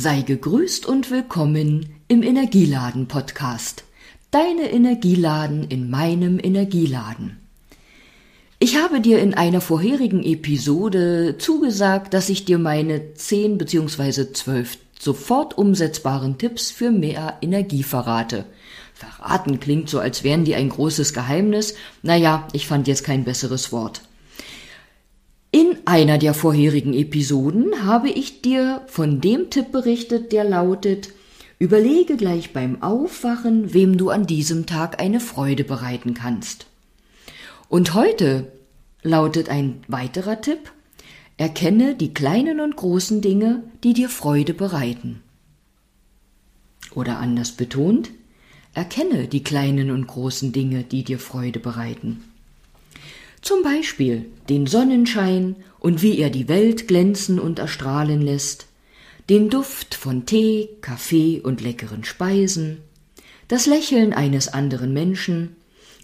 Sei gegrüßt und willkommen im Energieladen Podcast. Deine Energieladen in meinem Energieladen. Ich habe dir in einer vorherigen Episode zugesagt, dass ich dir meine 10 bzw. 12 sofort umsetzbaren Tipps für mehr Energie verrate. Verraten klingt so, als wären die ein großes Geheimnis. Naja, ich fand jetzt kein besseres Wort. In einer der vorherigen Episoden habe ich dir von dem Tipp berichtet, der lautet, überlege gleich beim Aufwachen, wem du an diesem Tag eine Freude bereiten kannst. Und heute lautet ein weiterer Tipp, erkenne die kleinen und großen Dinge, die dir Freude bereiten. Oder anders betont, erkenne die kleinen und großen Dinge, die dir Freude bereiten. Zum Beispiel den Sonnenschein und wie er die Welt glänzen und erstrahlen lässt, den Duft von Tee, Kaffee und leckeren Speisen, das Lächeln eines anderen Menschen,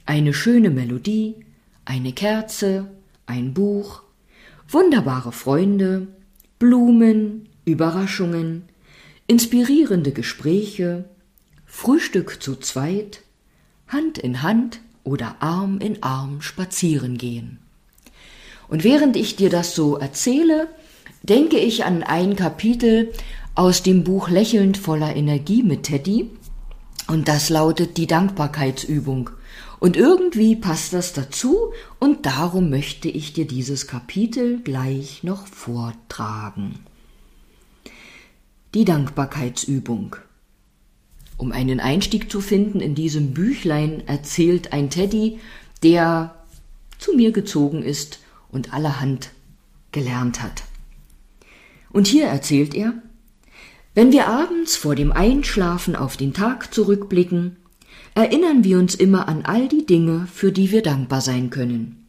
eine schöne Melodie, eine Kerze, ein Buch, wunderbare Freunde, Blumen, Überraschungen, inspirierende Gespräche, Frühstück zu zweit, Hand in Hand oder Arm in Arm spazieren gehen. Und während ich dir das so erzähle, denke ich an ein Kapitel aus dem Buch Lächelnd voller Energie mit Teddy, und das lautet die Dankbarkeitsübung. Und irgendwie passt das dazu, und darum möchte ich dir dieses Kapitel gleich noch vortragen. Die Dankbarkeitsübung. Um einen Einstieg zu finden in diesem Büchlein erzählt ein Teddy, der zu mir gezogen ist und allerhand gelernt hat. Und hier erzählt er, wenn wir abends vor dem Einschlafen auf den Tag zurückblicken, erinnern wir uns immer an all die Dinge, für die wir dankbar sein können.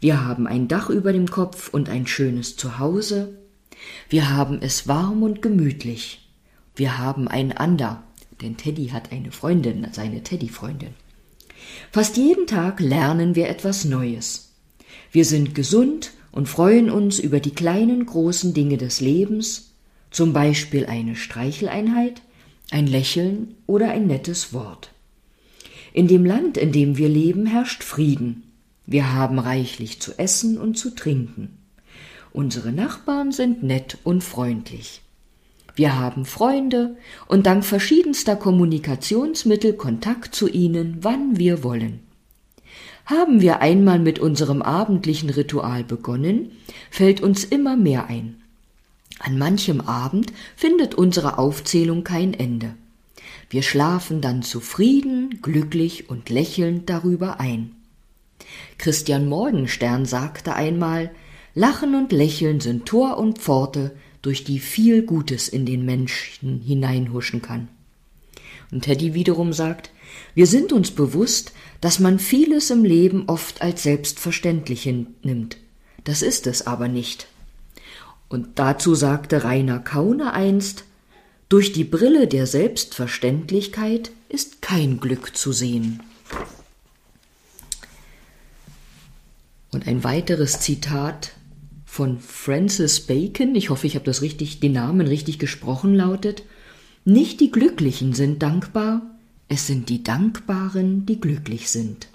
Wir haben ein Dach über dem Kopf und ein schönes Zuhause. Wir haben es warm und gemütlich. Wir haben einander, denn Teddy hat eine Freundin, seine Teddy-Freundin. Fast jeden Tag lernen wir etwas Neues. Wir sind gesund und freuen uns über die kleinen, großen Dinge des Lebens, zum Beispiel eine Streicheleinheit, ein Lächeln oder ein nettes Wort. In dem Land, in dem wir leben, herrscht Frieden. Wir haben reichlich zu essen und zu trinken. Unsere Nachbarn sind nett und freundlich. Wir haben Freunde und dank verschiedenster Kommunikationsmittel Kontakt zu ihnen, wann wir wollen. Haben wir einmal mit unserem abendlichen Ritual begonnen, fällt uns immer mehr ein. An manchem Abend findet unsere Aufzählung kein Ende. Wir schlafen dann zufrieden, glücklich und lächelnd darüber ein. Christian Morgenstern sagte einmal Lachen und Lächeln sind Tor und Pforte durch die viel Gutes in den Menschen hineinhuschen kann. Und Teddy wiederum sagt, wir sind uns bewusst, dass man vieles im Leben oft als selbstverständlich hinnimmt. Das ist es aber nicht. Und dazu sagte Rainer Kauner einst, durch die Brille der Selbstverständlichkeit ist kein Glück zu sehen. Und ein weiteres Zitat von Francis Bacon, ich hoffe, ich habe das richtig, den Namen richtig gesprochen, lautet, nicht die Glücklichen sind dankbar, es sind die Dankbaren, die glücklich sind.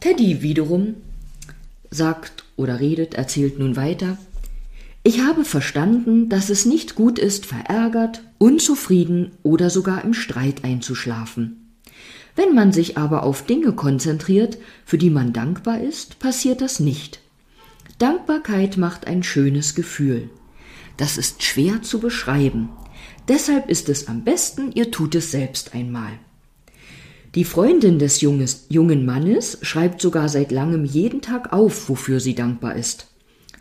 Teddy wiederum sagt oder redet, erzählt nun weiter, ich habe verstanden, dass es nicht gut ist, verärgert, unzufrieden oder sogar im Streit einzuschlafen. Wenn man sich aber auf Dinge konzentriert, für die man dankbar ist, passiert das nicht. Dankbarkeit macht ein schönes Gefühl. Das ist schwer zu beschreiben. Deshalb ist es am besten, ihr tut es selbst einmal. Die Freundin des Junges, jungen Mannes schreibt sogar seit langem jeden Tag auf, wofür sie dankbar ist.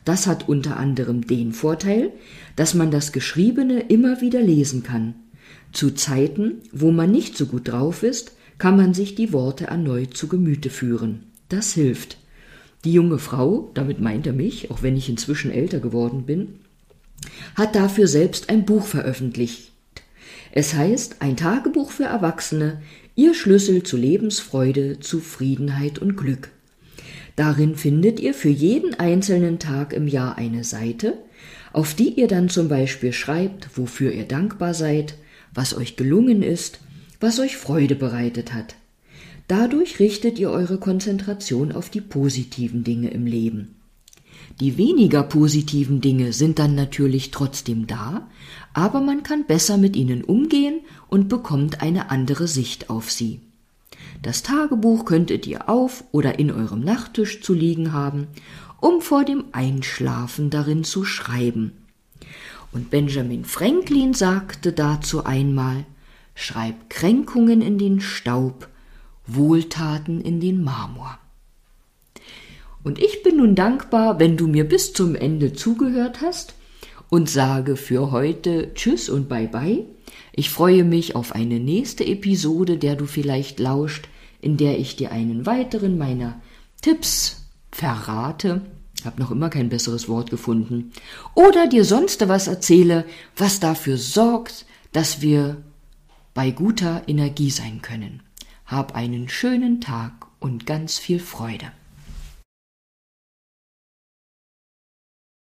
Das hat unter anderem den Vorteil, dass man das Geschriebene immer wieder lesen kann. Zu Zeiten, wo man nicht so gut drauf ist, kann man sich die Worte erneut zu Gemüte führen. Das hilft. Die junge Frau, damit meint er mich, auch wenn ich inzwischen älter geworden bin, hat dafür selbst ein Buch veröffentlicht. Es heißt Ein Tagebuch für Erwachsene, ihr Schlüssel zu Lebensfreude, Zufriedenheit und Glück. Darin findet ihr für jeden einzelnen Tag im Jahr eine Seite, auf die ihr dann zum Beispiel schreibt, wofür ihr dankbar seid, was euch gelungen ist, was euch Freude bereitet hat. Dadurch richtet ihr eure Konzentration auf die positiven Dinge im Leben. Die weniger positiven Dinge sind dann natürlich trotzdem da, aber man kann besser mit ihnen umgehen und bekommt eine andere Sicht auf sie. Das Tagebuch könntet ihr auf oder in eurem Nachttisch zu liegen haben, um vor dem Einschlafen darin zu schreiben. Und Benjamin Franklin sagte dazu einmal Schreib Kränkungen in den Staub, Wohltaten in den Marmor. Und ich bin nun dankbar, wenn du mir bis zum Ende zugehört hast und sage für heute Tschüss und Bye bye. Ich freue mich auf eine nächste Episode, der du vielleicht lauscht, in der ich dir einen weiteren meiner Tipps verrate. Hab noch immer kein besseres Wort gefunden. Oder dir sonst was erzähle, was dafür sorgt, dass wir bei guter Energie sein können. Hab einen schönen Tag und ganz viel Freude.